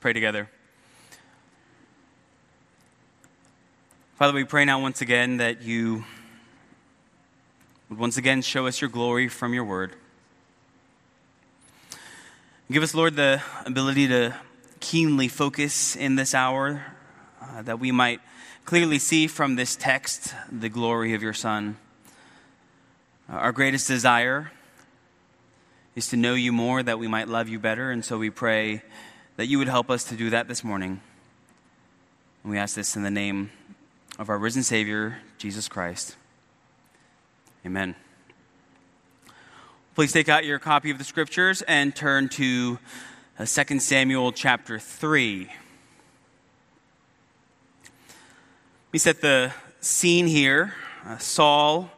pray together. Father, we pray now once again that you would once again show us your glory from your word. Give us, Lord, the ability to keenly focus in this hour, uh, that we might clearly see from this text the glory of your Son. Our greatest desire is to know you more, that we might love you better, and so we pray that you would help us to do that this morning. And we ask this in the name of our risen Savior, Jesus Christ. Amen. Please take out your copy of the scriptures and turn to 2 uh, Samuel chapter 3. Let me set the scene here. Uh, Saul,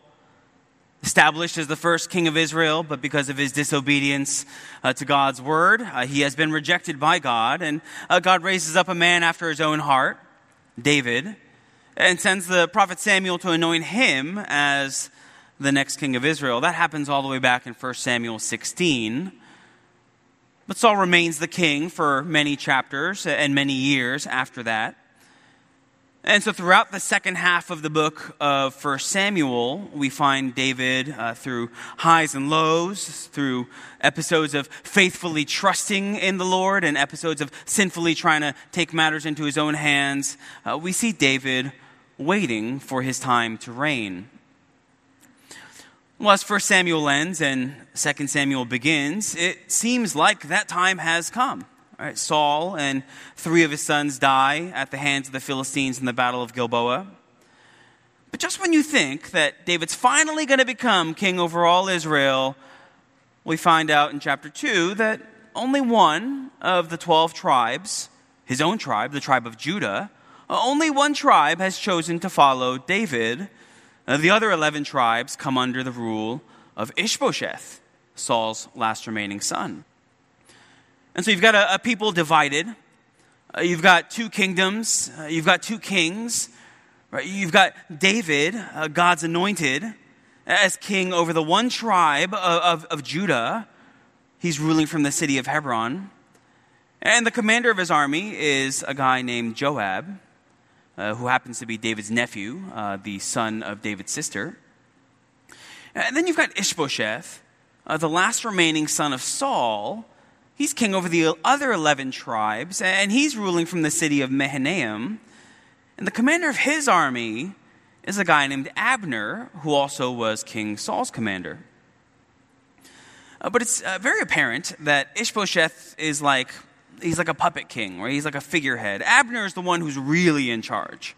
established as the first king of Israel, but because of his disobedience uh, to God's word, uh, he has been rejected by God. And uh, God raises up a man after his own heart, David, and sends the prophet Samuel to anoint him as the next king of Israel. That happens all the way back in 1 Samuel 16. But Saul remains the king for many chapters and many years after that. And so, throughout the second half of the book of 1 Samuel, we find David uh, through highs and lows, through episodes of faithfully trusting in the Lord and episodes of sinfully trying to take matters into his own hands. Uh, we see David waiting for his time to reign. Well, as 1 Samuel ends and 2 Samuel begins, it seems like that time has come. Saul and three of his sons die at the hands of the Philistines in the Battle of Gilboa. But just when you think that David's finally going to become king over all Israel, we find out in chapter 2 that only one of the 12 tribes, his own tribe, the tribe of Judah, only one tribe has chosen to follow David uh, the other 11 tribes come under the rule of Ishbosheth, Saul's last remaining son. And so you've got a, a people divided. Uh, you've got two kingdoms. Uh, you've got two kings. Right? You've got David, uh, God's anointed, as king over the one tribe of, of, of Judah. He's ruling from the city of Hebron. And the commander of his army is a guy named Joab uh, who happens to be David's nephew, uh, the son of David's sister. And then you've got Ishbosheth, uh, the last remaining son of Saul. He's king over the other 11 tribes, and he's ruling from the city of Mahanaim. And the commander of his army is a guy named Abner, who also was King Saul's commander. Uh, but it's uh, very apparent that Ishbosheth is like he's like a puppet king, right? He's like a figurehead. Abner is the one who's really in charge.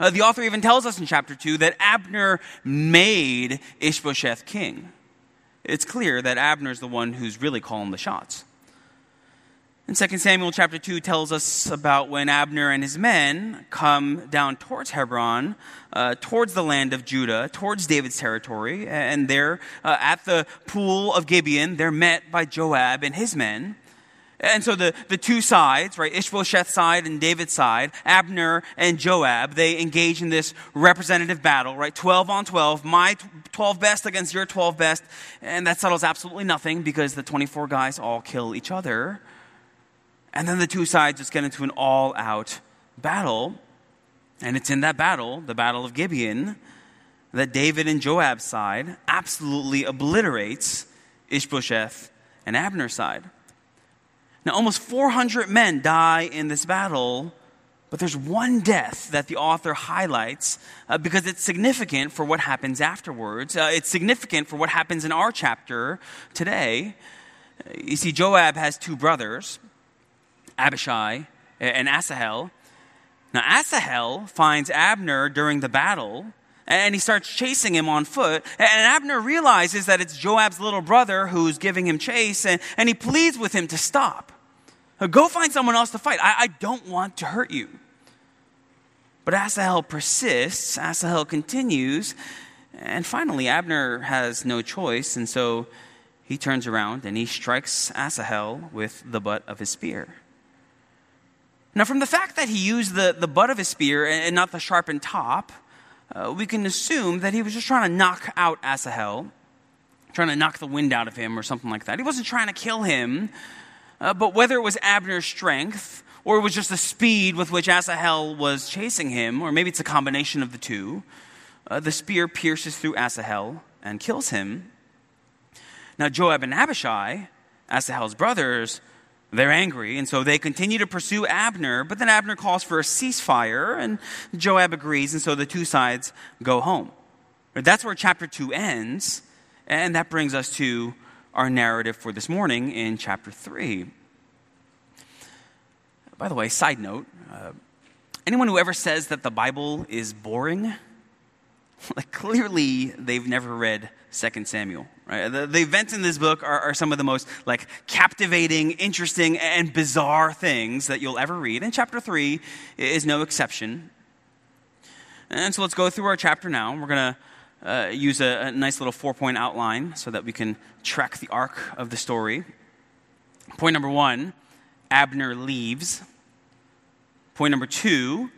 Uh, the author even tells us in chapter 2 that Abner made Ishbosheth king. It's clear that Abner is the one who's really calling the shots. And 2 Samuel chapter 2 tells us about when Abner and his men come down towards Hebron, uh, towards the land of Judah, towards David's territory, and they're uh, at the pool of Gibeon. They're met by Joab and his men. And so the, the two sides, right, Ishbosheth's side and David's side, Abner and Joab, they engage in this representative battle, right? 12 on 12, my 12 best against your 12 best. And that settles absolutely nothing because the 24 guys all kill each other. And then the two sides just get into an all out battle. And it's in that battle, the Battle of Gibeon, that David and Joab's side absolutely obliterates Ishbosheth and Abner's side. Now, almost 400 men die in this battle, but there's one death that the author highlights uh, because it's significant for what happens afterwards. Uh, it's significant for what happens in our chapter today. You see, Joab has two brothers, Abishai and Asahel. Now, Asahel finds Abner during the battle and he starts chasing him on foot. And Abner realizes that it's Joab's little brother who's giving him chase, and, and he pleads with him to stop. Go find someone else to fight. I, I don't want to hurt you. But Asahel persists, Asahel continues, and finally Abner has no choice, and so he turns around and he strikes Asahel with the butt of his spear. Now, from the fact that he used the, the butt of his spear and not the sharpened top, uh, we can assume that he was just trying to knock out Asahel, trying to knock the wind out of him or something like that. He wasn't trying to kill him, uh, but whether it was Abner's strength or it was just the speed with which Asahel was chasing him, or maybe it's a combination of the two. Uh, the spear pierces through Asahel and kills him. Now, Joab and Abishai, Asahel's brothers, they're angry, and so they continue to pursue Abner, but then Abner calls for a ceasefire, and Joab agrees, and so the two sides go home. That's where chapter 2 ends, and that brings us to our narrative for this morning in chapter 3. By the way, side note uh, anyone who ever says that the Bible is boring, like clearly they've never read 2 Samuel. Right? The, the, events in this book are, are, some of the most like captivating, interesting, and bizarre things that you'll ever read. And chapter 3 is no exception. And so let's go through our chapter now. We're going to uh, use a, a nice little four point outline so that we can track the arc of the story. Point number one Abner leaves. Point number two,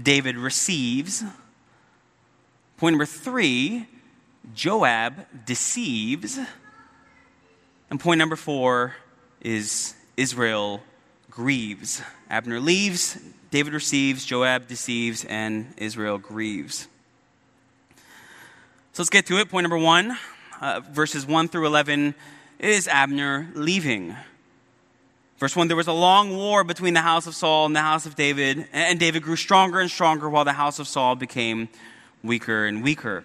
David receives. Point number three, Joab deceives. And point number four is Israel grieves. Abner leaves, David receives, Joab deceives, and Israel grieves. So let's get to it. Point number one, uh, verses 1 through 11, is Abner leaving. Verse 1 There was a long war between the house of Saul and the house of David, and David grew stronger and stronger while the house of Saul became weaker and weaker.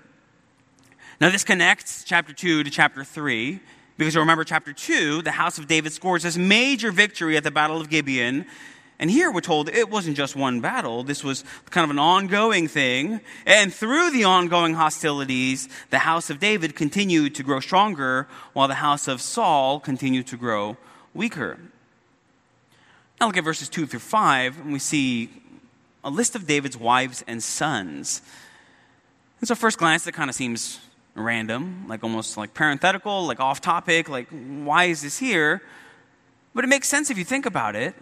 Now, this connects chapter 2 to chapter 3, because you remember, chapter 2, the house of David scores this major victory at the Battle of Gibeon. And here we're told it wasn't just one battle, this was kind of an ongoing thing. And through the ongoing hostilities, the house of David continued to grow stronger, while the house of Saul continued to grow weaker. Now look at verses 2 through 5, and we see a list of David's wives and sons. And so, first glance, that kind of seems random, like almost like parenthetical, like off topic, like why is this here? But it makes sense if you think about it.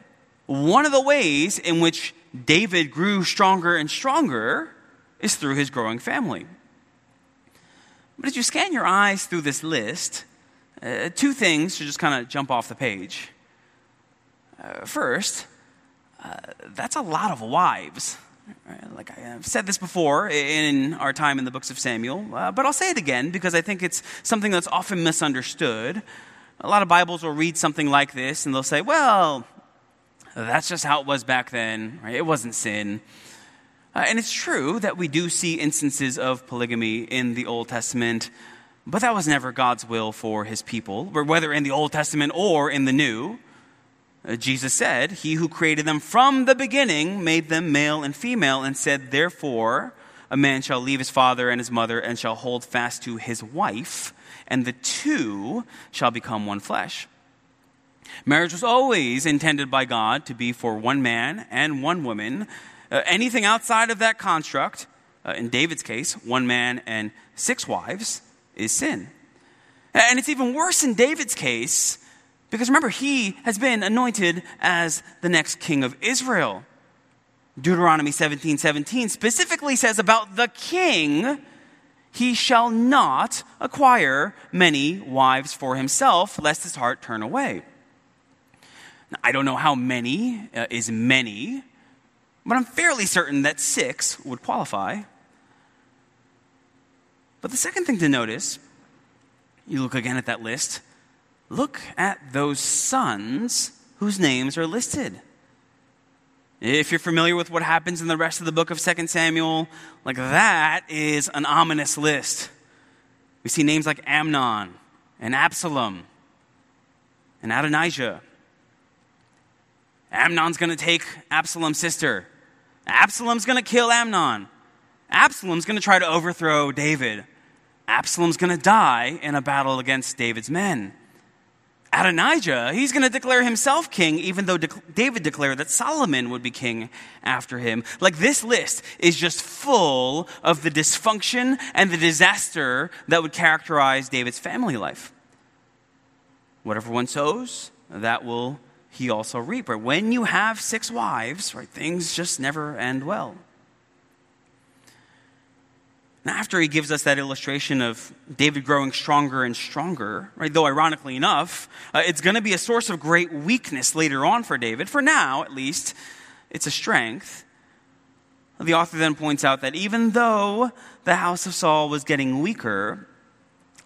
One of the ways in which David grew stronger and stronger is through his growing family. But as you scan your eyes through this list, uh, two things should just kind of jump off the page. Uh, first, uh, that's a lot of wives. Like I've said this before in our time in the books of Samuel, uh, but I'll say it again because I think it's something that's often misunderstood. A lot of Bibles will read something like this and they'll say, well, that's just how it was back then. Right? It wasn't sin. Uh, and it's true that we do see instances of polygamy in the Old Testament, but that was never God's will for his people, whether in the Old Testament or in the New. Uh, Jesus said, He who created them from the beginning made them male and female, and said, Therefore, a man shall leave his father and his mother and shall hold fast to his wife, and the two shall become one flesh. Marriage was always intended by God to be for one man and one woman. Uh, anything outside of that construct, uh, in David's case, one man and six wives, is sin. And it's even worse in David's case because remember, he has been anointed as the next king of Israel. Deuteronomy 17 17 specifically says about the king, he shall not acquire many wives for himself, lest his heart turn away. Now, I don't know how many uh, is many, but I'm fairly certain that six would qualify. But the second thing to notice, you look again at that list, look at those sons whose names are listed. If you're familiar with what happens in the rest of the book of 2 Samuel, like that is an ominous list. We see names like Amnon and Absalom and Adonijah. Amnon's going to take Absalom's sister. Absalom's going to kill Amnon. Absalom's going to try to overthrow David. Absalom's going to die in a battle against David's men. Adonijah, he's going to declare himself king, even though de- David declared that Solomon would be king after him. Like this list is just full of the dysfunction and the disaster that would characterize David's family life. Whatever one sows, that will he also reap. Or when you have six wives, right, things just never end well. And after he gives us that illustration of David growing stronger and stronger, right, though ironically enough, uh, it's going to be a source of great weakness later on for David. For now, at least, it's a strength. The author then points out that even though the house of Saul was getting weaker,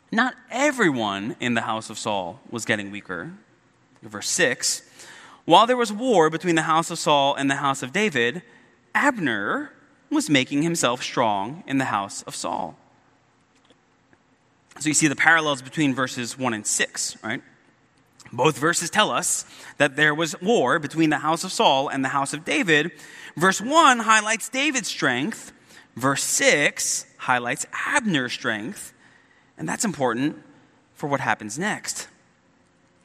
not everyone in the house of Saul was getting weaker. Verse 6 While there was war between the house of Saul and the house of David, Abner was making himself strong in the house of Saul. So you see the parallels between verses 1 and 6, right? Both verses tell us that there was war between the house of Saul and the house of David. Verse 1 highlights David's strength, verse 6 highlights Abner's strength, and that's important for what happens next.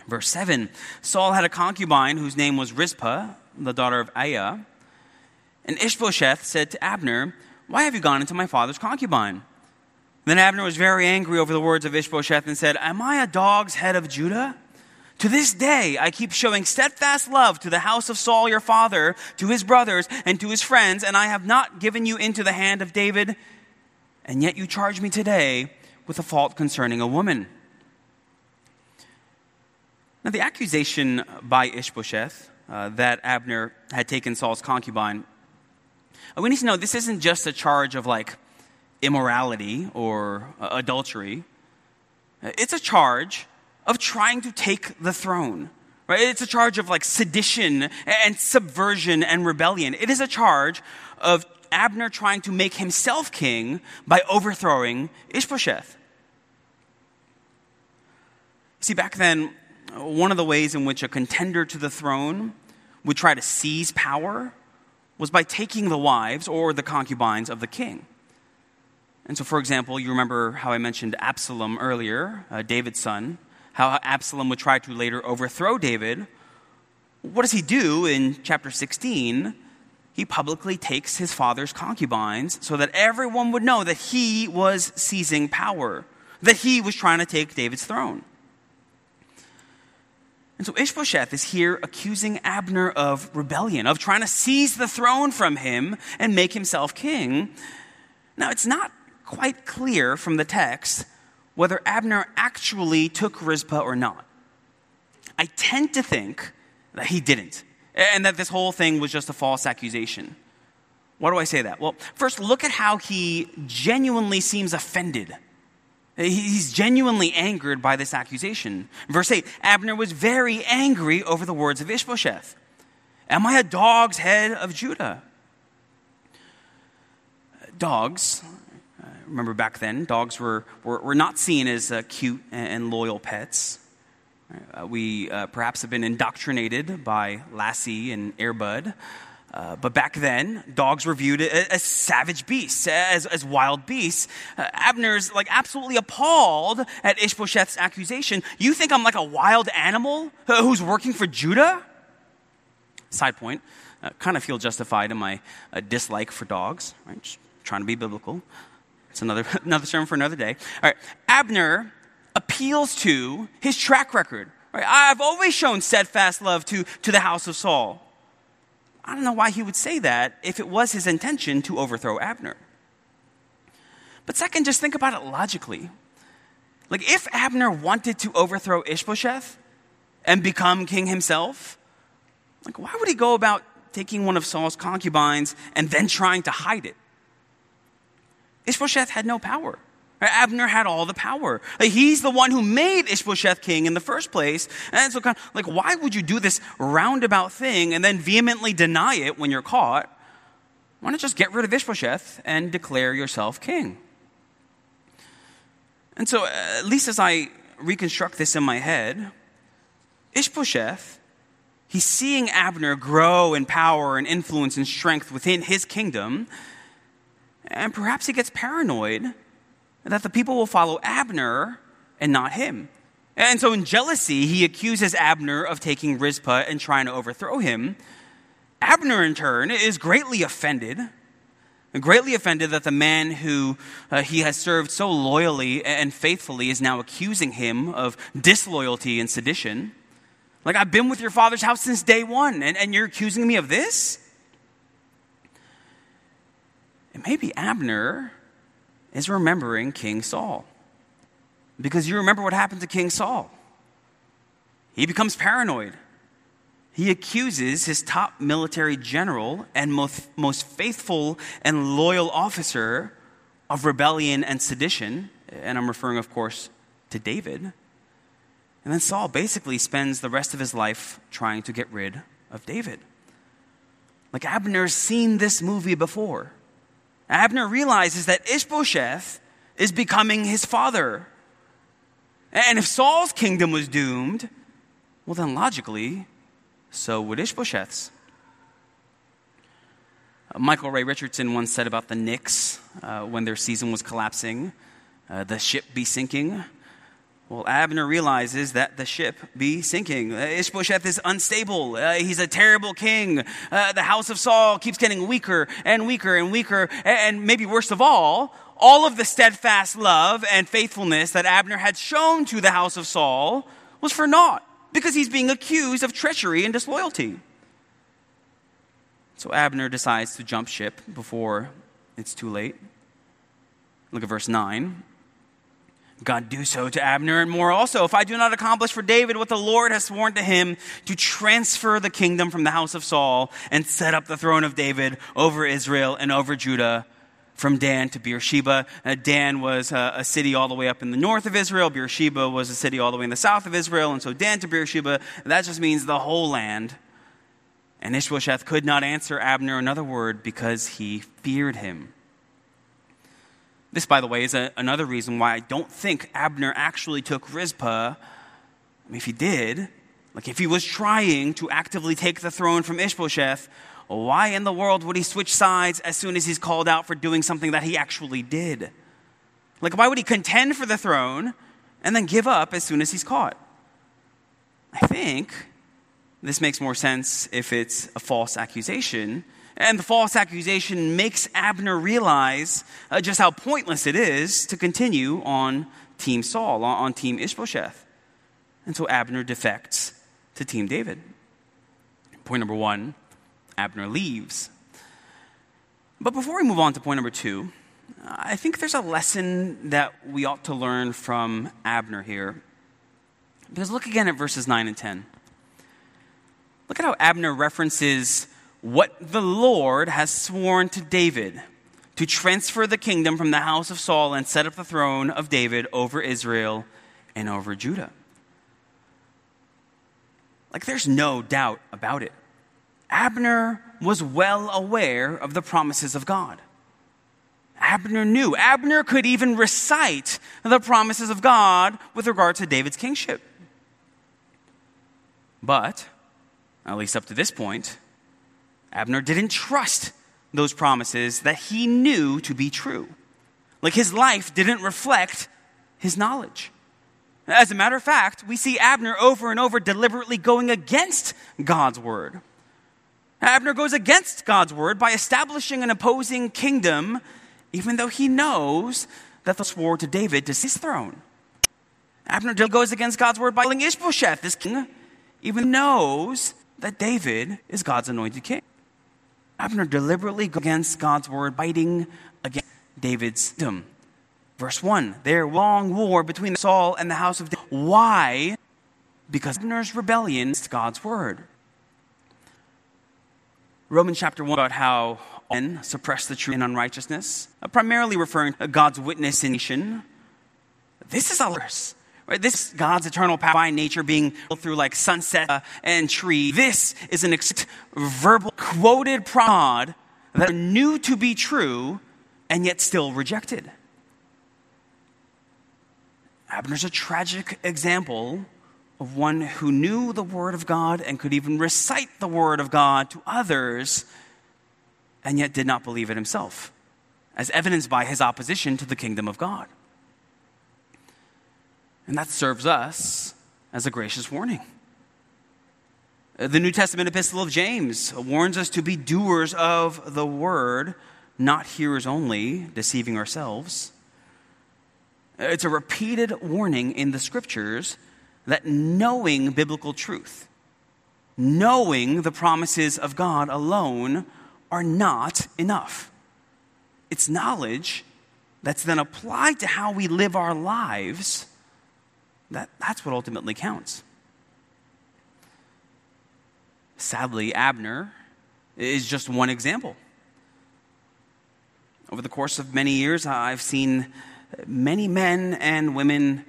Verse 7 Saul had a concubine whose name was Rizpah, the daughter of Aiah. And Ishbosheth said to Abner, Why have you gone into my father's concubine? Then Abner was very angry over the words of Ishbosheth and said, Am I a dog's head of Judah? To this day, I keep showing steadfast love to the house of Saul your father, to his brothers, and to his friends, and I have not given you into the hand of David. And yet you charge me today with a fault concerning a woman. Now, the accusation by Ishbosheth uh, that Abner had taken Saul's concubine we need to know this isn't just a charge of like immorality or uh, adultery. It's a charge of trying to take the throne. Right? It's a charge of like sedition and subversion and rebellion. It is a charge of Abner trying to make himself king by overthrowing Ishbosheth. See, back then, one of the ways in which a contender to the throne would try to seize power was by taking the wives or the concubines of the king. And so, for example, you remember how I mentioned Absalom earlier, uh, David's son, how Absalom would try to later overthrow David. What does he do in chapter 16? He publicly takes his father's concubines so that everyone would know that he was seizing power, that he was trying to take David's throne. And so Ishbosheth is here accusing Abner of rebellion, of trying to seize the throne from him and make himself king. Now, it's not quite clear from the text whether Abner actually took Rizpah or not. I tend to think that he didn't, and that this whole thing was just a false accusation. Why do I say that? Well, first, look at how he genuinely seems offended He's genuinely angered by this accusation. Verse 8 Abner was very angry over the words of Ishbosheth. Am I a dog's head of Judah? Dogs, uh, remember back then, dogs were, were, were not seen as uh, cute and loyal pets. Uh, we uh, perhaps have been indoctrinated by Lassie and Air Bud uh, but back then, dogs were viewed as, as savage beasts, as, as wild beasts. Uh, Abner's like absolutely appalled at Ishbosheth's accusation. You think I'm like a wild animal who's working for Judah? Side point, uh, kind of feel justified in my uh, dislike for dogs, right? Just trying to be biblical. It's another, another sermon for another day. All right, Abner appeals to his track record. Right? I've always shown steadfast love to, to the house of Saul. I don't know why he would say that if it was his intention to overthrow Abner. But second, just think about it logically. Like, if Abner wanted to overthrow Ishbosheth and become king himself, like, why would he go about taking one of Saul's concubines and then trying to hide it? Ishbosheth had no power. Abner had all the power. He's the one who made Ishbosheth king in the first place. And so, kind of, like, why would you do this roundabout thing and then vehemently deny it when you're caught? Why not just get rid of Ishbosheth and declare yourself king? And so, at least as I reconstruct this in my head, Ishbosheth, he's seeing Abner grow in power and influence and strength within his kingdom. And perhaps he gets paranoid that the people will follow Abner and not him. And so, in jealousy, he accuses Abner of taking Rizpah and trying to overthrow him. Abner, in turn, is greatly offended, greatly offended that the man who uh, he has served so loyally and faithfully is now accusing him of disloyalty and sedition. Like, I've been with your father's house since day one, and, and you're accusing me of this? And maybe Abner is remembering King Saul. Because you remember what happened to King Saul. He becomes paranoid. He accuses his top military general and most, most faithful and loyal officer of rebellion and sedition. And I'm referring, of course, to David. And then Saul basically spends the rest of his life trying to get rid of David. Like Abner's seen this movie before. Abner realizes that Ishbosheth is becoming his father. And if Saul's kingdom was doomed, well, then logically, so would Ishbosheth's. Uh, Michael Ray Richardson once said about the Knicks uh, when their season was collapsing, uh, the ship be sinking. Well, Abner realizes that the ship be sinking. Ishbosheth is unstable. Uh, he's a terrible king. Uh, the house of Saul keeps getting weaker and weaker and weaker. And maybe worst of all, all of the steadfast love and faithfulness that Abner had shown to the house of Saul was for naught because he's being accused of treachery and disloyalty. So Abner decides to jump ship before it's too late. Look at verse 9. God do so to Abner and more also, if I do not accomplish for David what the Lord has sworn to him to transfer the kingdom from the house of Saul and set up the throne of David over Israel and over Judah from Dan to Beersheba. Uh, Dan was uh, a city all the way up in the north of Israel. Beersheba was a city all the way in the south of Israel. And so Dan to Beersheba, that just means the whole land. And Ishbosheth could not answer Abner another word because he feared him. This, by the way, is a, another reason why I don't think Abner actually took Rizpah. I mean, if he did, like if he was trying to actively take the throne from Ishbosheth, why in the world would he switch sides as soon as he's called out for doing something that he actually did? Like, why would he contend for the throne and then give up as soon as he's caught? I think this makes more sense if it's a false accusation and the false accusation makes Abner realize uh, just how pointless it is to continue on Team Saul, on, on Team Ishbosheth. And so Abner defects to Team David. Point number one Abner leaves. But before we move on to point number two, I think there's a lesson that we ought to learn from Abner here. Because look again at verses 9 and 10. Look at how Abner references what the Lord has sworn to David to transfer the kingdom from the house of Saul and set up the throne of David over Israel and over Judah. Like, there's no doubt about it. Abner was well aware of the promises of God. Abner knew. Abner could even recite the promises of God with regard to David's kingship. But, at least up to this point, Abner didn't trust those promises that he knew to be true. Like his life didn't reflect his knowledge. As a matter of fact, we see Abner over and over deliberately going against God's word. Abner goes against God's word by establishing an opposing kingdom, even though he knows that the swore to David to his throne. Abner goes against God's word by killing Ishbosheth, this king, even knows that David is God's anointed king. Abner deliberately goes against God's word, biting against David's kingdom. Verse 1 There long war between Saul and the house of David. Why? Because Abner's rebellion against God's word. Romans chapter 1 about how men suppress the truth in unrighteousness, primarily referring to God's witness in nation. This is a verse Right? This God's eternal power by nature being through like sunset uh, and tree. This is an ex- verbal quoted prod that knew to be true and yet still rejected. Abner's a tragic example of one who knew the Word of God and could even recite the Word of God to others and yet did not believe it himself, as evidenced by his opposition to the kingdom of God. And that serves us as a gracious warning. Uh, the New Testament epistle of James warns us to be doers of the word, not hearers only, deceiving ourselves. Uh, it's a repeated warning in the scriptures that knowing biblical truth, knowing the promises of God alone, are not enough. It's knowledge, that's then applied to how we live our lives, that, that's what ultimately counts. Sadly, Abner is just one example. Over the course of many years, I've seen many men and women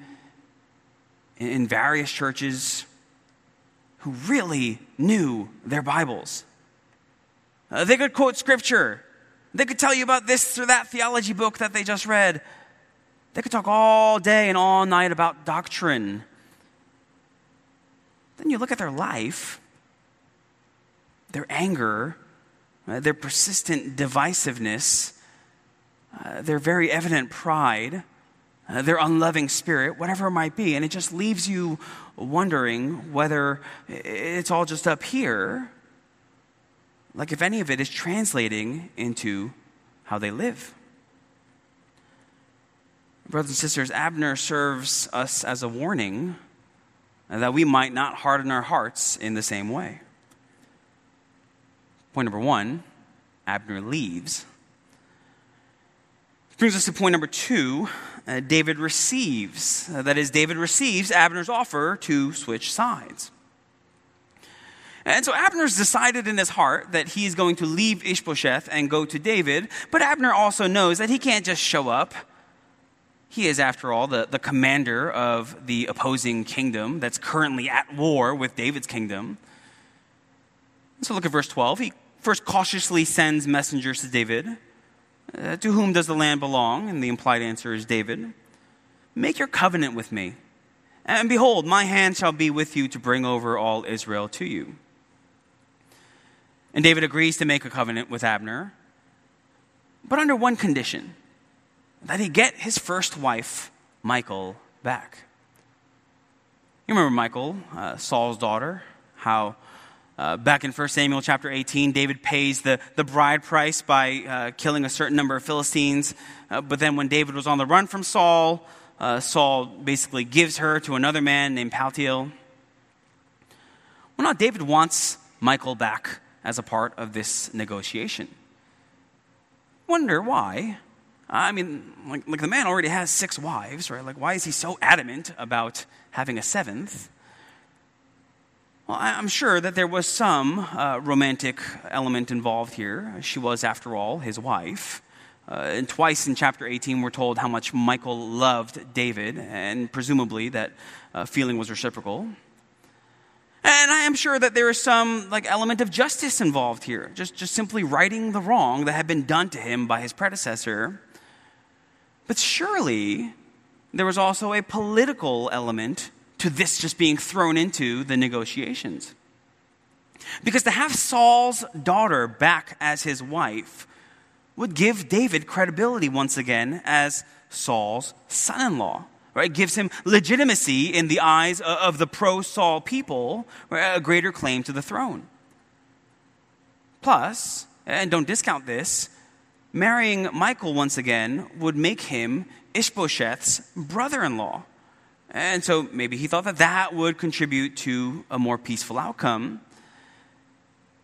in various churches who really knew their Bibles. Uh, they could quote scripture. They could tell you about this or that theology book that they just read. They could talk all day and all night about doctrine. Then you look at their life, their anger, uh, their persistent divisiveness, uh, their very evident pride, uh, their unloving spirit, whatever it might be. And it just leaves you wondering whether it's all just up here, like if any of it is translating into how they live. Brothers and sisters, Abner serves us as a warning that we might not harden our hearts in the same way. Point number one Abner leaves. Brings us to point number two uh, David receives. Uh, that is, David receives Abner's offer to switch sides. And so Abner's decided in his heart that he's going to leave Ishbosheth and go to David, but Abner also knows that he can't just show up. He is, after all, the, the commander of the opposing kingdom that's currently at war with David's kingdom. So look at verse 12. He first cautiously sends messengers to David. Uh, to whom does the land belong? And the implied answer is David. Make your covenant with me. And behold, my hand shall be with you to bring over all Israel to you. And David agrees to make a covenant with Abner, but under one condition that he get his first wife, Michal, back. You remember Michal, uh, Saul's daughter, how uh, back in 1 Samuel chapter 18, David pays the, the bride price by uh, killing a certain number of Philistines. Uh, but then when David was on the run from Saul, uh, Saul basically gives her to another man named Paltiel. Well, now David wants Michal back as a part of this negotiation. Wonder why? I mean, like, like the man already has six wives, right? Like, why is he so adamant about having a seventh? Well, I'm sure that there was some uh, romantic element involved here. She was, after all, his wife. Uh, and twice in chapter 18, we're told how much Michal loved David, and presumably that uh, feeling was reciprocal. And I am sure that there is some like element of justice involved here, just, just simply righting the wrong that had been done to him by his predecessor. But surely there was also a political element to this just being thrown into the negotiations. Because to have Saul's daughter back as his wife would give David credibility once again as Saul's son in law. Right? Gives him legitimacy in the eyes of the pro Saul people, a greater claim to the throne. Plus, and don't discount this, marrying Michal once again would make him Ishbosheth's brother in law. And so maybe he thought that that would contribute to a more peaceful outcome.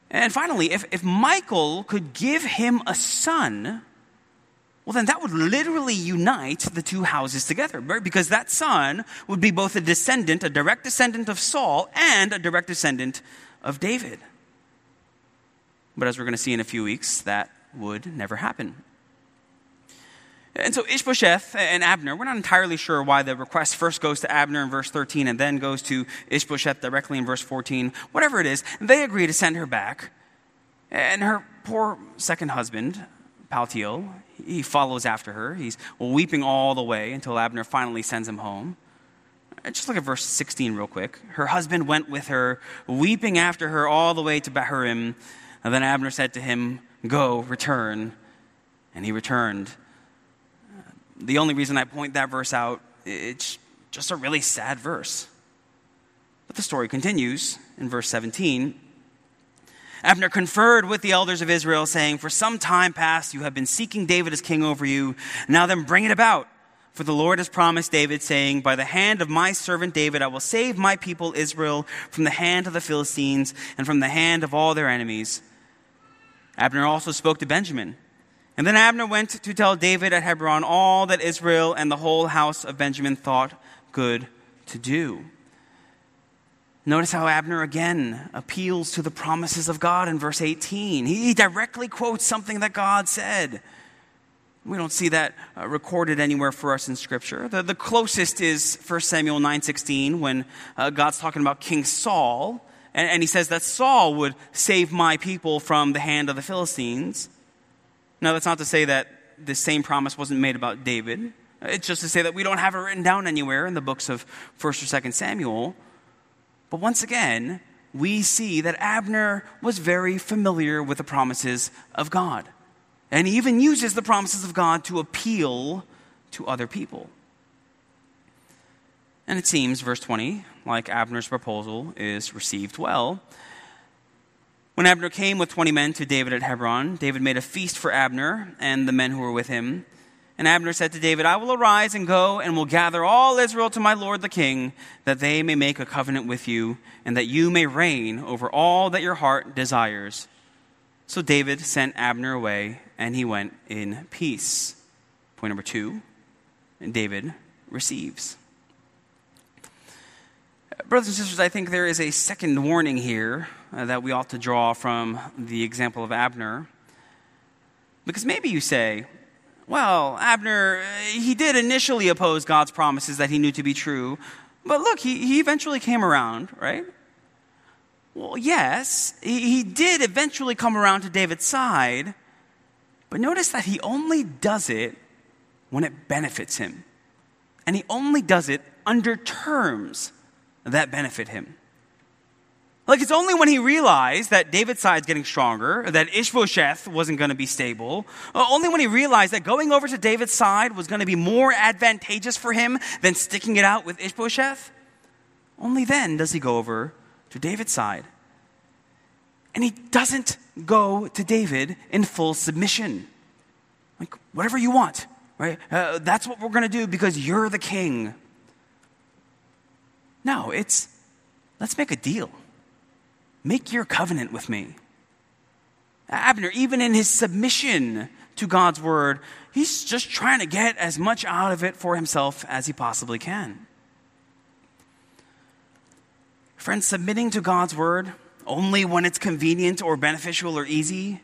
And finally, if, if Michal could give him a son, well, then that would literally unite the two houses together, right? Because that son would be both a descendant, a direct descendant of Saul, and a direct descendant of David. But as we're going to see in a few weeks, that would never happen. And so Ishbosheth and Abner, we're not entirely sure why the request first goes to Abner in verse 13 and then goes to Ishbosheth directly in verse 14. Whatever it is, they agree to send her back. And her poor second husband, Paltiel, he follows after her. He's weeping all the way until Abner finally sends him home. Just look at verse 16 real quick. Her husband went with her, weeping after her all the way to Bahurim. And then Abner said to him, Go, return. And he returned uh, the only reason I point that verse out, it's just a really sad verse. But the story continues in verse 17. Abner conferred with the elders of Israel, saying, For some time past you have been seeking David as king over you. Now then, bring it about. For the Lord has promised David, saying, By the hand of my servant David, I will save my people Israel from the hand of the Philistines and from the hand of all their enemies. Abner also spoke to Benjamin And then Abner went to tell David at Hebron all that Israel and the whole house of Benjamin thought good to do. Notice how Abner again appeals to the promises of God in verse 18. He directly quotes something that God said. We don't see that uh, recorded anywhere for us in Scripture. The, the closest is 1 Samuel 9.16 when uh, God's talking about King Saul. And, and he says that Saul would save my people from the hand of the Philistines. Now, that's not to say that this same promise wasn't made about David. It's just to say that we don't have it written down anywhere in the books of 1st or 2nd Samuel. But once again, we see that Abner was very familiar with the promises of God. And he even uses the promises of God to appeal to other people. And it seems, verse 20, like Abner's proposal is received well. When Abner came with 20 men to David at Hebron, David made a feast for Abner and the men who were with him. And Abner said to David, I will arise and go and will gather all Israel to my lord the king, that they may make a covenant with you, and that you may reign over all that your heart desires. So David sent Abner away, and he went in peace. Point number two David receives. Brothers and sisters, I think there is a second warning here uh, that we ought to draw from the example of Abner. Because maybe you say, well, Abner, he did initially oppose God's promises that he knew to be true, but look, he, he eventually came around, right? Well, yes, he, he did eventually come around to David's side, but notice that he only does it when it benefits him. And he only does it under terms that benefit him. Like, it's only when he realized that David's side's getting stronger, that Ishbosheth wasn't going to be stable, uh, only when he realized that going over to David's side was going to be more advantageous for him than sticking it out with Ishbosheth, only then does he go over to David's side. And he doesn't go to David in full submission. Like, whatever you want, right? Uh, that's what we're going to do because you're the king. No, it's let's make a deal. Make your covenant with me. Abner, even in his submission to God's word, he's just trying to get as much out of it for himself as he possibly can. Friends, submitting to God's word only when it's convenient or beneficial or easy,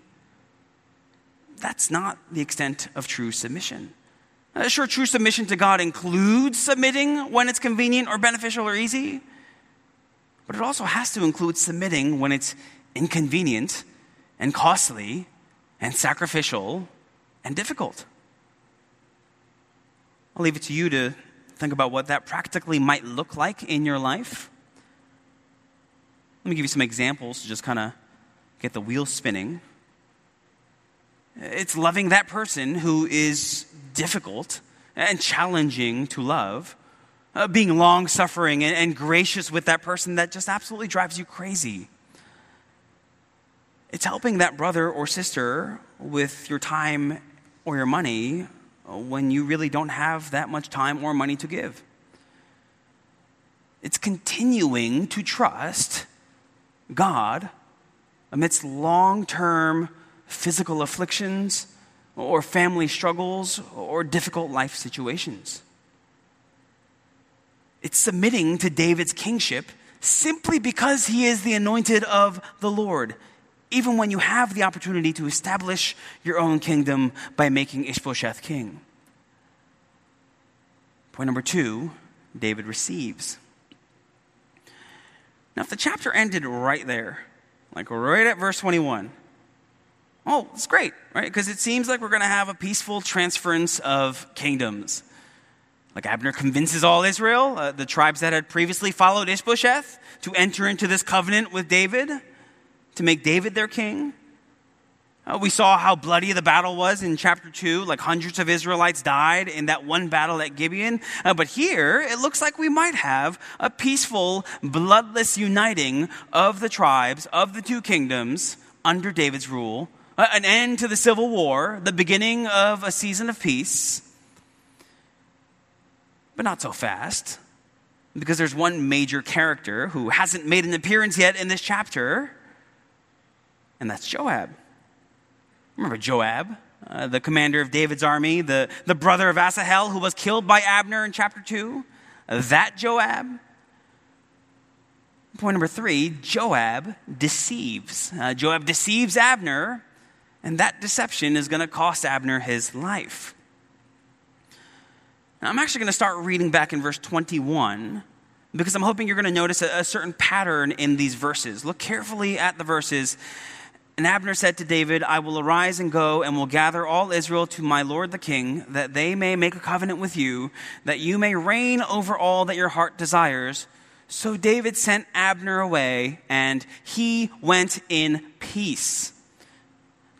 that's not the extent of true submission. Uh, sure, true submission to God includes submitting when it's convenient or beneficial or easy. But it also has to include submitting when it's inconvenient and costly and sacrificial and difficult. I'll leave it to you to think about what that practically might look like in your life. Let me give you some examples to just kind of get the wheels spinning. It's loving that person who is difficult and challenging to love uh, being long suffering and, and gracious with that person that just absolutely drives you crazy. It's helping that brother or sister with your time or your money when you really don't have that much time or money to give. It's continuing to trust God amidst long term physical afflictions or family struggles or difficult life situations. It's submitting to David's kingship simply because he is the anointed of the Lord, even when you have the opportunity to establish your own kingdom by making Ishbosheth king. Point number two David receives. Now, if the chapter ended right there, like right at verse 21, oh, it's great, right? Because it seems like we're going to have a peaceful transference of kingdoms. Like Abner convinces all Israel, uh, the tribes that had previously followed Ishbosheth, to enter into this covenant with David, to make David their king. Uh, we saw how bloody the battle was in chapter 2. Like hundreds of Israelites died in that one battle at Gibeon. Uh, but here, it looks like we might have a peaceful, bloodless uniting of the tribes, of the two kingdoms under David's rule. An end to the civil war, the beginning of a season of peace but not so fast. Because there's one major character who hasn't made an appearance yet in this chapter, and that's Joab. Remember Joab, uh, the commander of David's army, the, the brother of Asahel, who was killed by Abner in chapter 2, uh, that Joab. Point number three Joab deceives. Uh, Joab deceives Abner, and that deception is going to cost Abner his life. Now, I'm actually going to start reading back in verse 21 because I'm hoping you're going to notice a, a certain pattern in these verses. Look carefully at the verses and Abner said to David, I will arise and go and will gather all Israel to my lord the king, that they may make a covenant with you, that you may reign over all that your heart desires. So David sent Abner away, and he went in peace.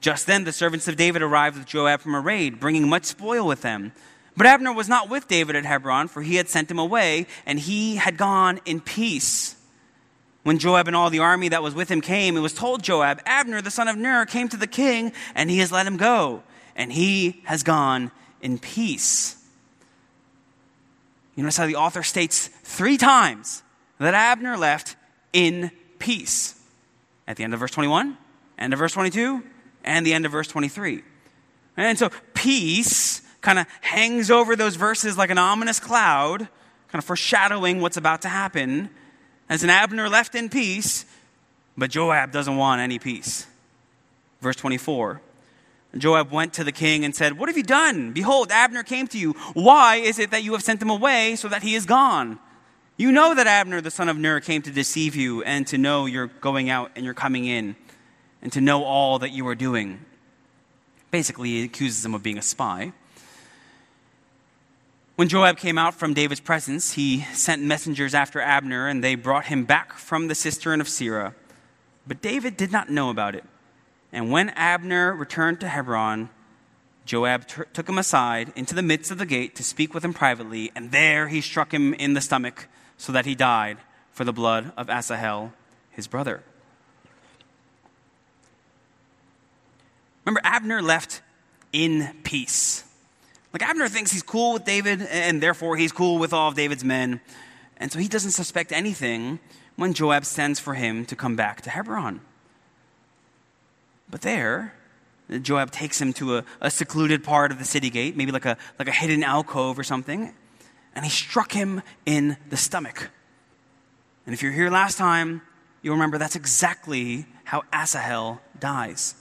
Just then the servants of David arrived with Joab from a raid, bringing much spoil with them. But Abner was not with David at Hebron, for he had sent him away, and he had gone in peace. When Joab and all the army that was with him came, it was told Joab, Abner, the son of Ner, came to the king, and he has let him go, and he has gone in peace. You notice how the author states three times that Abner left in peace. At the end of verse 21, end of verse 22, and the end of verse 23. And so peace kind of hangs over those verses like an ominous cloud, kind of foreshadowing what's about to happen. As an Abner left in peace, but Joab doesn't want any peace. Verse 24. Joab went to the king and said, What have you done? Behold, Abner came to you. Why is it that you have sent him away so that he is gone? You know that Abner, the son of Ner, came to deceive you and to know you're going out and you're coming in and to know all that you are doing. Basically, he accuses him of being a spy. When Joab came out from David's presence, he sent messengers after Abner, and they brought him back from the cistern of Sirah. But David did not know about it. And when Abner returned to Hebron, Joab t- took him aside into the midst of the gate to speak with him privately, and there he struck him in the stomach, so that he died for the blood of Asahel, his brother. Remember, Abner left in peace. Like Abner thinks he's cool with David, and therefore he's cool with all of David's men. And so he doesn't suspect anything when Joab sends for him to come back to Hebron. But there, Joab takes him to a, a secluded part of the city gate, maybe like a, like a hidden alcove or something, and he struck him in the stomach. And if you're here last time, you'll remember that's exactly how Asahel dies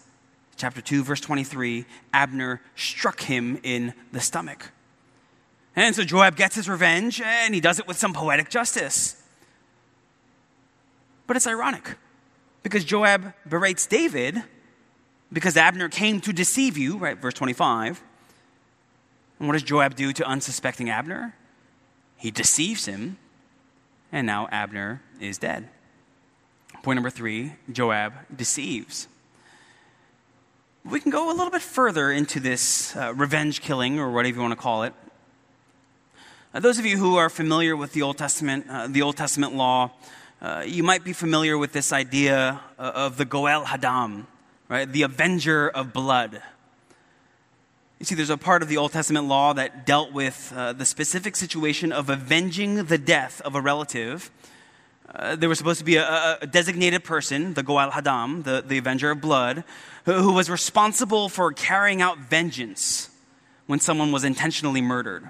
chapter 2, verse 23, Abner struck him in the stomach. And so Joab gets his revenge, and he does it with some poetic justice. But it's ironic because Joab berates David because Abner came to deceive you, right? Verse 25. And what does Joab do to unsuspecting Abner? He deceives him, and now Abner is dead. Point number three Joab deceives we can go a little bit further into this uh, revenge killing, or whatever you want to call it. Uh, those of you who are familiar with the Old Testament, uh, the Old Testament law, uh, you might be familiar with this idea uh, of the Goel Hadam, right? The avenger of blood. You see, there's a part of the Old Testament law that dealt with uh, the specific situation of avenging the death of a relative. Uh, there was supposed to be a, a, designated person, the Goel Hadam, the, the avenger of blood, who was responsible for carrying out vengeance when someone was intentionally murdered.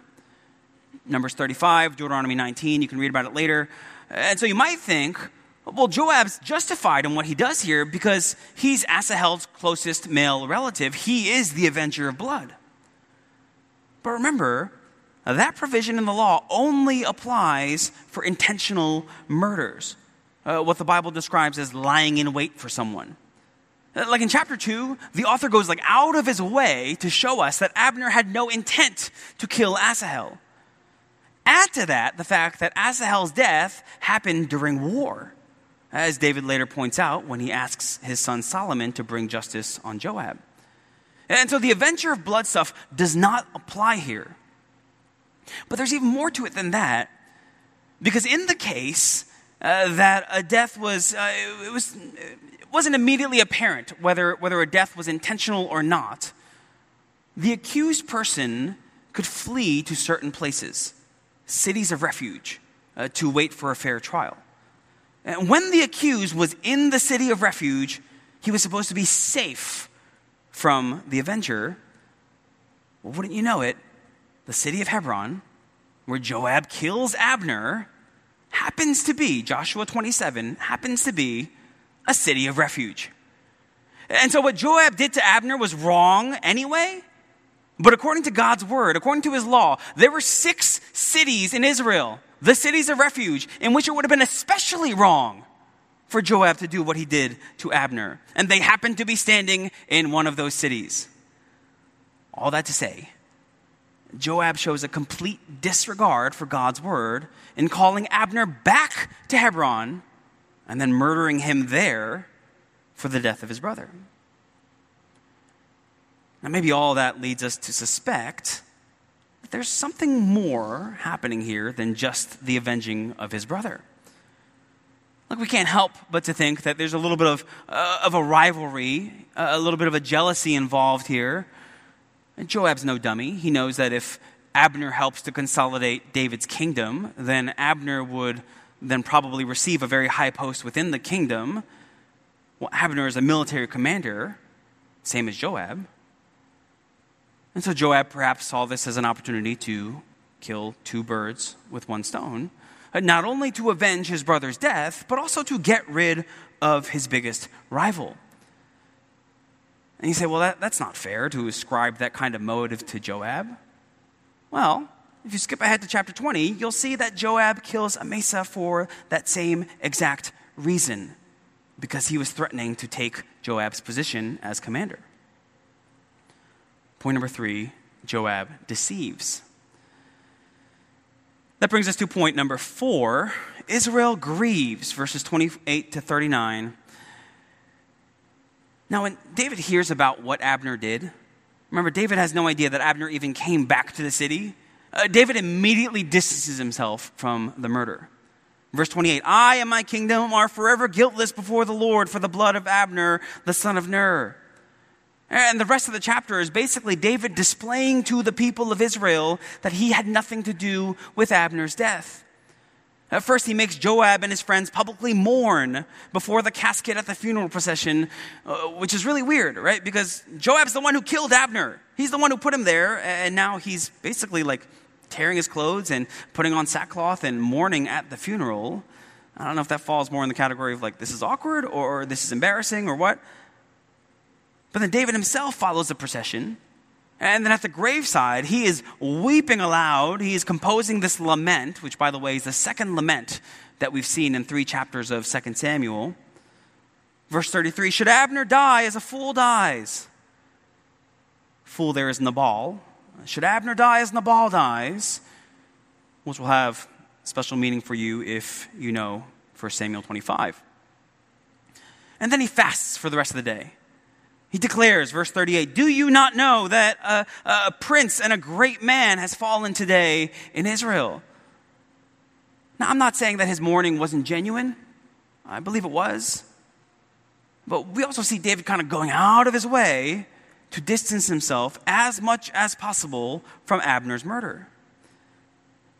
Numbers 35, Deuteronomy 19, you can read about it later. And so you might think, well, Joab's justified in what he does here because he's Asahel's closest male relative. He is the avenger of blood. But remember, that provision in the law only applies for intentional murders, uh, what the Bible describes as lying in wait for someone. Like in chapter 2, the author goes like out of his way to show us that Abner had no intent to kill Asahel. Add to that the fact that Asahel's death happened during war, as David later points out when he asks his son Solomon to bring justice on Joab. And so the Avenger of Blood stuff does not apply here. But there's even more to it than that, because in the case uh, that a death was, uh, it was wasn't immediately apparent whether, whether a death was intentional or not, the accused person could flee to certain places, cities of refuge, uh, to wait for a fair trial. And when the accused was in the city of refuge, he was supposed to be safe from the avenger. Well, wouldn't you know it, the city of Hebron, where Joab kills Abner, happens to be, Joshua 27, happens to be a city of refuge. And so what Joab did to Abner was wrong anyway. But according to God's word, according to his law, there were six cities in Israel, the cities of refuge, in which it would have been especially wrong for Joab to do what he did to Abner. And they happened to be standing in one of those cities. All that to say, Joab shows a complete disregard for God's word in calling Abner back to Hebron and then murdering him there for the death of his brother. Now, maybe all that leads us to suspect that there's something more happening here than just the avenging of his brother. Look, we can't help but to think that there's a little bit of, uh, of a rivalry, a little bit of a jealousy involved here. And Joab's no dummy. He knows that if Abner helps to consolidate David's kingdom, then Abner would then probably receive a very high post within the kingdom. Well, Abner is a military commander, same as Joab. And so Joab perhaps saw this as an opportunity to kill two birds with one stone, uh, not only to avenge his brother's death, but also to get rid of his biggest rival. And you say, well, that, that's not fair to ascribe that kind of motive to Joab. Well, if you skip ahead to chapter 20, you'll see that Joab kills Amasa for that same exact reason, because he was threatening to take Joab's position as commander. Point number three Joab deceives. That brings us to point number four Israel grieves, verses 28 to 39. Now, when David hears about what Abner did, remember, David has no idea that Abner even came back to the city. Uh, David immediately distances himself from the murder. Verse 28 I and my kingdom are forever guiltless before the Lord for the blood of Abner, the son of Ner. And the rest of the chapter is basically David displaying to the people of Israel that he had nothing to do with Abner's death. At first, he makes Joab and his friends publicly mourn before the casket at the funeral procession, uh, which is really weird, right? Because Joab's the one who killed Abner. He's the one who put him there, and now he's basically like tearing his clothes and putting on sackcloth and mourning at the funeral. I don't know if that falls more in the category of like, this is awkward or this is embarrassing or what. But then David himself follows the procession. And then at the graveside, he is weeping aloud. He is composing this lament, which, by the way, is the second lament that we've seen in three chapters of 2 Samuel. Verse 33 Should Abner die as a fool dies? Fool there is Nabal. Should Abner die as Nabal dies? Which will have special meaning for you if you know 1 Samuel 25. And then he fasts for the rest of the day. He declares, verse 38, Do you not know that a, a, prince and a great man has fallen today in Israel? Now, I'm not saying that his mourning wasn't genuine. I believe it was. But we also see David kind of going out of his way to distance himself as much as possible from Abner's murder.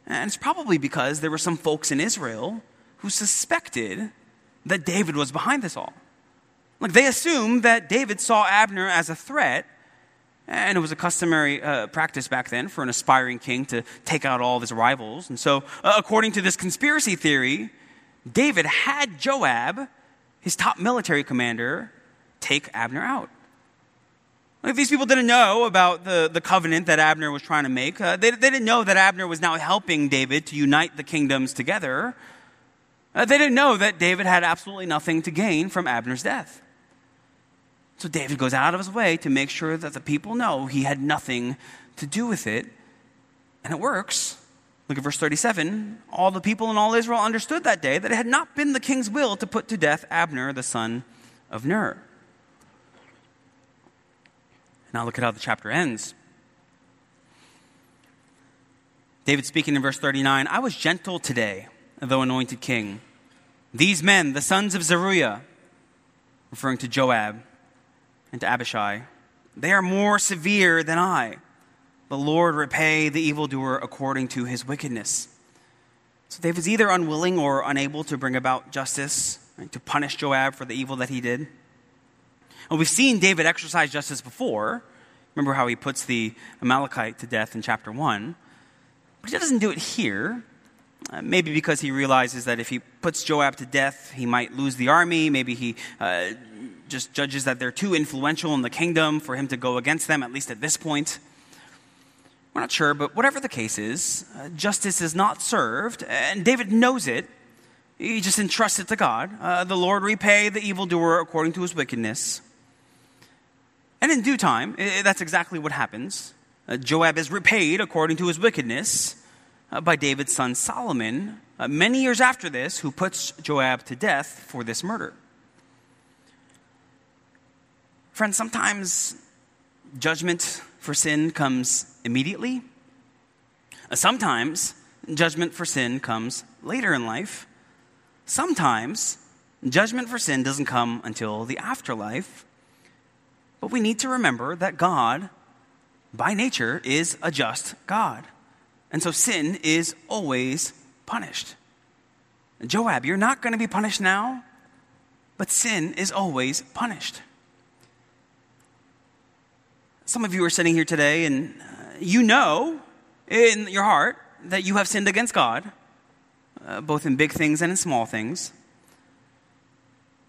And it's probably because there were some folks in Israel who suspected that David was behind this all. Like they assumed that David saw Abner as a threat, and it was a customary uh, practice back then for an aspiring king to take out all of his rivals. And so, uh, according to this conspiracy theory, David had Joab, his top military commander, take Abner out. Like these people didn't know about the, the covenant that Abner was trying to make. Uh, they, they didn't know that Abner was now helping David to unite the kingdoms together. Uh, they didn't know that David had absolutely nothing to gain from Abner's death. So David goes out of his way to make sure that the people know he had nothing to do with it. And it works. Look at verse 37. All the people in all Israel understood that day that it had not been the king's will to put to death Abner, the son of Ner. Now look at how the chapter ends. David speaking in verse 39 I was gentle today, though anointed king. These men, the sons of Zeruiah, referring to Joab, and to Abishai, They are more severe than I. The Lord repay the evildoer according to his wickedness. So David's either unwilling or unable to bring about justice, right, to punish Joab for the evil that he did. And we've seen David exercise justice before. Remember how he puts the Amalekite to death in chapter 1. But he doesn't do it here. Uh, maybe because he realizes that if he puts Joab to death, he might lose the army. Maybe he uh, just judges that they're too influential in the kingdom for him to go against them, at least at this point. We're not sure, but whatever the case is, uh, justice is not served, and David knows it. He just entrusts it to God. Uh, the Lord repay the evildoer according to his wickedness. And in due time, that's exactly what happens. Uh, Joab is repaid according to his wickedness uh, by David's son Solomon, uh, many years after this, who puts Joab to death for this murder. Friends, sometimes judgment for sin comes immediately. Uh, sometimes judgment for sin comes later in life. Sometimes judgment for sin doesn't come until the afterlife. But we need to remember that God, by nature, is a just God. And so sin is always punished. Joab, you're not going to be punished now, but sin is always punished. Some of you are sitting here today and uh, you know in your heart that you have sinned against God, uh, both in big things and in small things.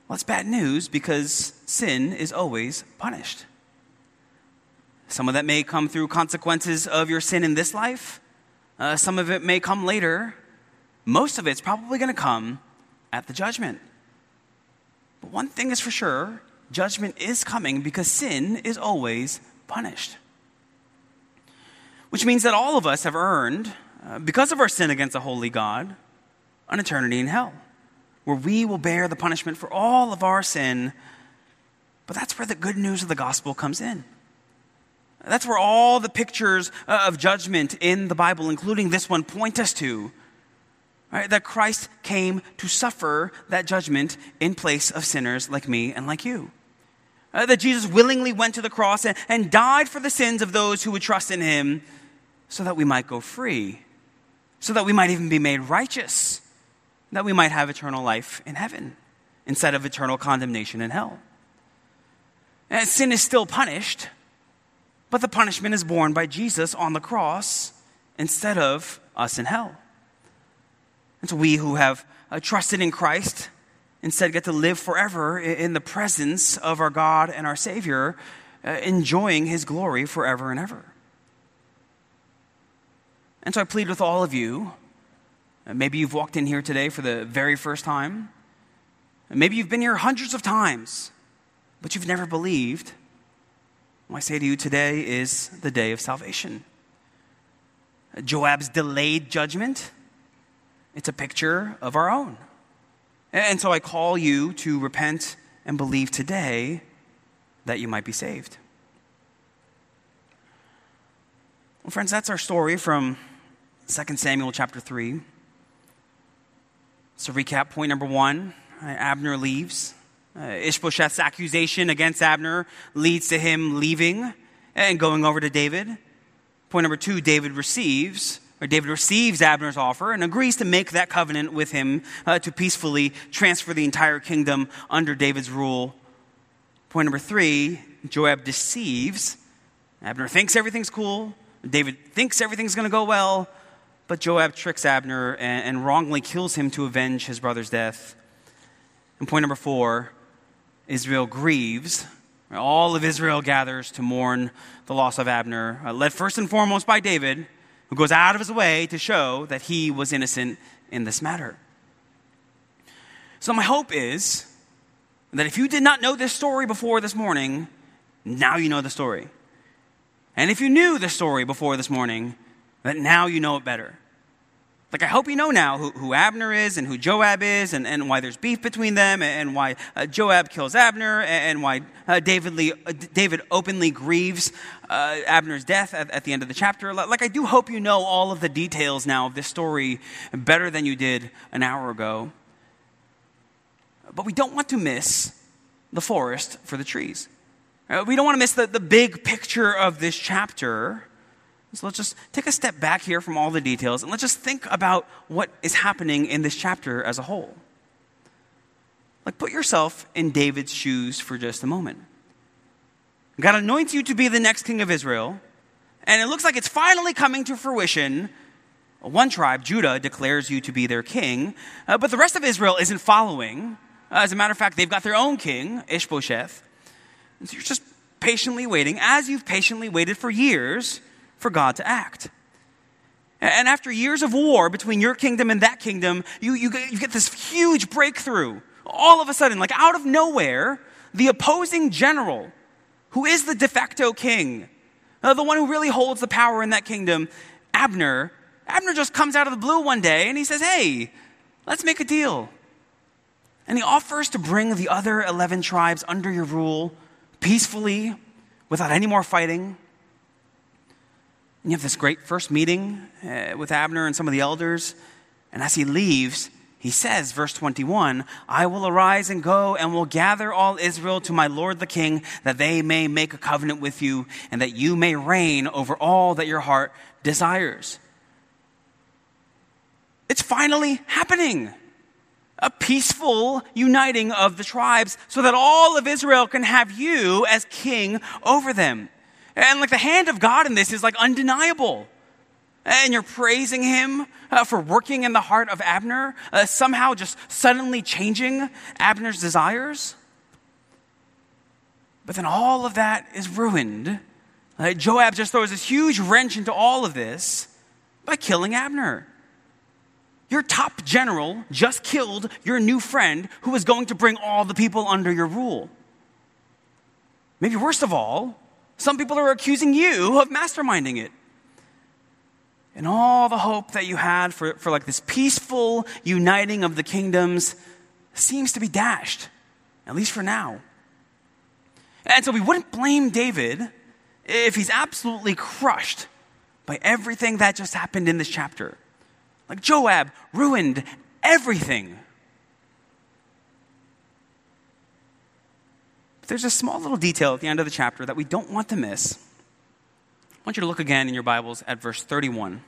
Well, it's bad news because sin is always punished. Some of that may come through consequences of your sin in this life, uh, some of it may come later. Most of it's probably going to come at the judgment. But one thing is for sure judgment is coming because sin is always punished. Which means that all of us have earned, uh, because of our sin against a holy God, an eternity in hell, where we will bear the punishment for all of our sin. But that's where the good news of the gospel comes in. That's where all the pictures uh, of judgment in the Bible, including this one, point us to. Right? That Christ came to suffer that judgment in place of sinners like me and like you. Uh, that Jesus willingly went to the cross and, and died for the sins of those who would trust in him so that we might go free, so that we might even be made righteous, that we might have eternal life in heaven instead of eternal condemnation in hell. And sin is still punished, but the punishment is borne by Jesus on the cross instead of us in hell. And so we who have uh, trusted in Christ instead get to live forever in the presence of our God and our Savior, uh, enjoying His glory forever and ever. And so I plead with all of you. Uh, maybe you've walked in here today for the very first time. Maybe you've been here hundreds of times, but you've never believed. I say to you, today is the day of salvation. Joab's delayed judgment, it's a picture of our own. And so I call you to repent and believe today that you might be saved. Well, friends, that's our story from 2 Samuel chapter 3. So, recap point number one Abner leaves. Uh, Ishbosheth's accusation against Abner leads to him leaving and going over to David. Point number two David receives, David receives Abner's offer and agrees to make that covenant with him uh, to peacefully transfer the entire kingdom under David's rule. Point number three Joab deceives. Abner thinks everything's cool. David thinks everything's going to go well, but Joab tricks Abner and, and wrongly kills him to avenge his brother's death. And point number four Israel grieves. All of Israel gathers to mourn the loss of Abner, uh, led first and foremost by David, who goes out of his way to show that he was innocent in this matter. So, my hope is that if you did not know this story before this morning, now you know the story. And if you knew the story before this morning, that now you know it better. Like, I hope you know now who, who Abner is and who Joab is and, and why there's beef between them and, why uh, Joab kills Abner and, why uh, David, Lee, uh, David openly grieves uh, Abner's death at, at the end of the chapter. Like, I do hope you know all of the details now of this story better than you did an hour ago. But we don't want to miss the forest for the trees. Uh, we don't want to miss the, the big picture of this chapter so let's just take a step back here from all the details and let's just think about what is happening in this chapter as a whole. Like, put yourself in David's shoes for just a moment. God anoints you to be the next king of Israel, and it looks like it's finally coming to fruition. One tribe, Judah, declares you to be their king, uh, but the rest of Israel isn't following. Uh, as a matter of fact, they've got their own king, Ishbosheth. And so you're just patiently waiting, as you've patiently waited for years for God to act. And after years of war between your kingdom and that kingdom, you, you, get, you get this huge breakthrough. All of a sudden, like out of nowhere, the opposing general, who is the de facto king, uh, the one who really holds the power in that kingdom, Abner, Abner just comes out of the blue one day and he says, Hey, let's make a deal. And he offers to bring the other 11 tribes under your rule peacefully, without any more fighting. You have this great first meeting uh, with Abner and some of the elders. And as he leaves, he says, verse 21, I will arise and go and will gather all Israel to my Lord the king, that they may make a covenant with you, and that you may reign over all that your heart desires. It's finally happening a peaceful uniting of the tribes so that all of Israel can have you as king over them. And like the hand of God in this is like undeniable. And you're praising him uh, for working in the heart of Abner, uh, somehow just suddenly changing Abner's desires. But then all of that is ruined. Uh, Joab just throws this huge wrench into all of this by killing Abner. Your top general just killed your new friend who was going to bring all the people under your rule. Maybe worst of all, some people are accusing you of masterminding it. And all the hope that you had for, for like this peaceful uniting of the kingdoms seems to be dashed, at least for now. And so we wouldn't blame David if he's absolutely crushed by everything that just happened in this chapter. Like Joab ruined everything. There's a small little detail at the end of the chapter that we don't want to miss. I want you to look again in your Bibles at verse 31.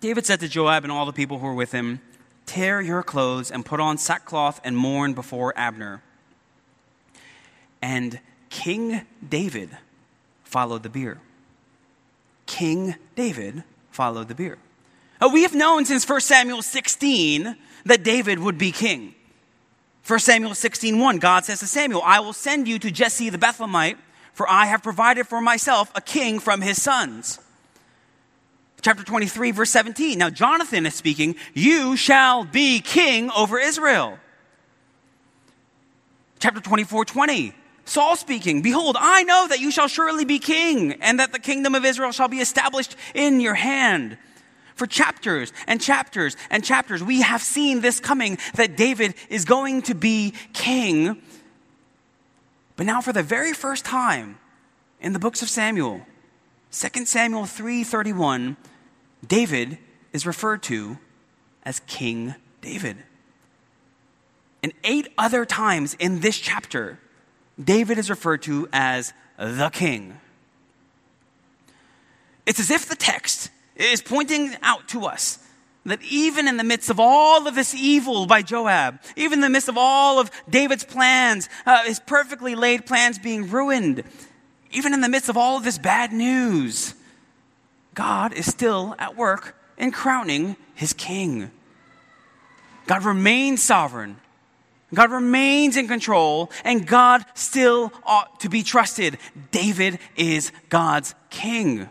David said to Joab and all the people who were with him, Tear your clothes and put on sackcloth and mourn before Abner. And King David followed the bier. King David followed the bier. Uh, we have known since 1 Samuel 16 that David would be king. 1 Samuel 16 1, God says to Samuel, I will send you to Jesse the Bethlehemite, for I have provided for myself a king from his sons. Chapter 23, verse 17. Now, Jonathan is speaking, You shall be king over Israel. Chapter 24, 20. Saul speaking, Behold, I know that you shall surely be king, and that the kingdom of Israel shall be established in your hand. For chapters and chapters and chapters, we have seen this coming that David is going to be king. But now, for the very first time in the books of Samuel, 2 Samuel 3:31, David is referred to as King David. And eight other times in this chapter, David is referred to as the king. It's as if the text is pointing out to us that even in the midst of all of this evil by Joab, even in the midst of all of David's plans, uh, his perfectly laid plans being ruined, even in the midst of all of this bad news, God is still at work in crowning his king. God remains sovereign. God remains in control, and God still ought to be trusted. David is God's king.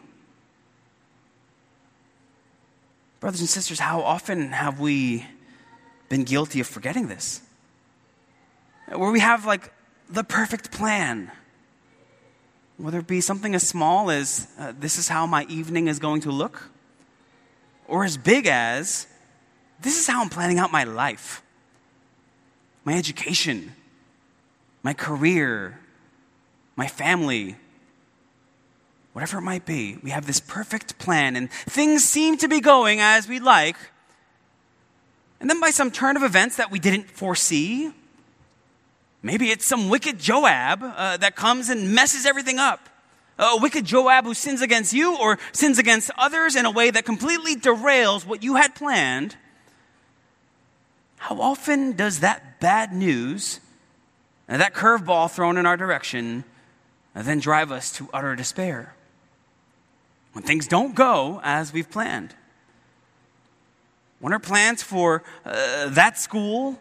Brothers and sisters, how often have we been guilty of forgetting this? Where we have like the perfect plan, whether it be something as small as uh, this is how my evening is going to look, or as big as this is how I'm planning out my life. My education, my career, my family, whatever it might be. We have this perfect plan, and things seem to be going as we'd like. And then, by some turn of events that we didn't foresee, maybe it's some wicked Joab uh, that comes and messes everything up. A wicked Joab who sins against you or sins against others in a way that completely derails what you had planned. How often does that bad news that curveball thrown in our direction then drive us to utter despair. When things don't go as we've planned. When our plans for uh, that school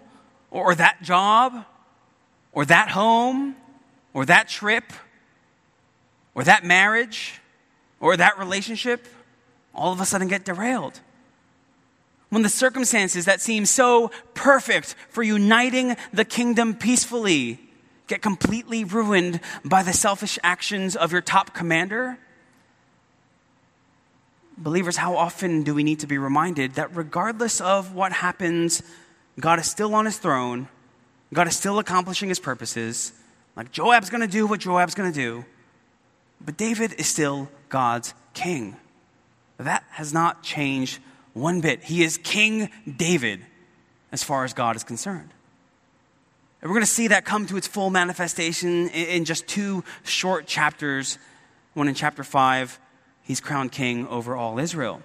or that job or that home or that trip or that marriage or that relationship all of a sudden get derailed. When the circumstances that seem so perfect for uniting the kingdom peacefully get completely ruined by the selfish actions of your top commander? Believers, how often do we need to be reminded that regardless of what happens, God is still on his throne, God is still accomplishing his purposes. Like Joab's going to do what Joab's going to do, but David is still God's king. That has not changed one bit. He is King David as far as God is concerned. And we're going to see that come to its full manifestation in just two short chapters. One in chapter 5, he's crowned king over all Israel.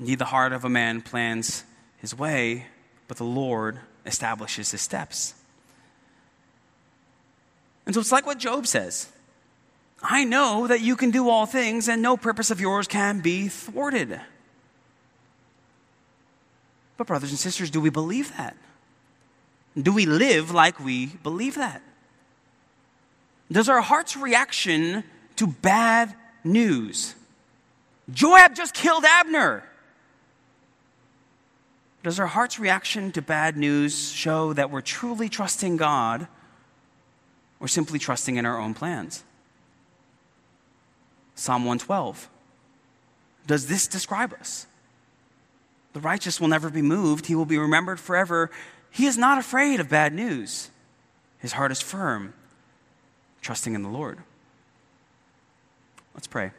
Indeed, the heart of a man plans his way, but the Lord establishes his steps. And so it's like what Job says I know that you can do all things, and no purpose of yours can be thwarted. But, brothers and sisters, do we believe that? Do we live like we believe that? Does our heart's reaction to bad news? Joab just killed Abner. Does our heart's reaction to bad news show that we're truly trusting God or simply trusting in our own plans? Psalm 112. Does this describe us? The righteous will never be moved, he will be remembered forever. He is not afraid of bad news. His heart is firm, trusting in the Lord. Let's pray.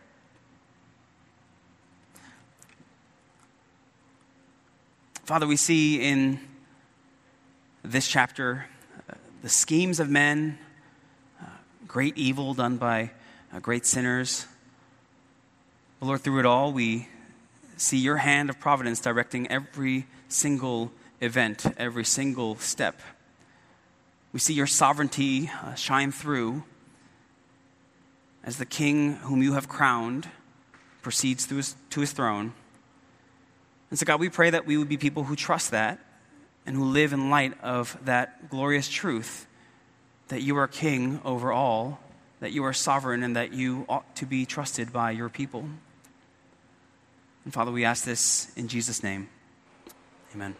Father, we see in this chapter uh, the schemes of men, uh, great evil done by uh, great sinners. But Lord, through it all, we see your hand of providence directing every single event, every single step. We see your sovereignty uh, shine through as the king whom you have crowned proceeds through his, to his throne. And so, God, we pray that we would be people who trust that and who live in light of that glorious truth that you are king over all, that you are sovereign, and that you ought to be trusted by your people. And Father, we ask this in Jesus' name. Amen.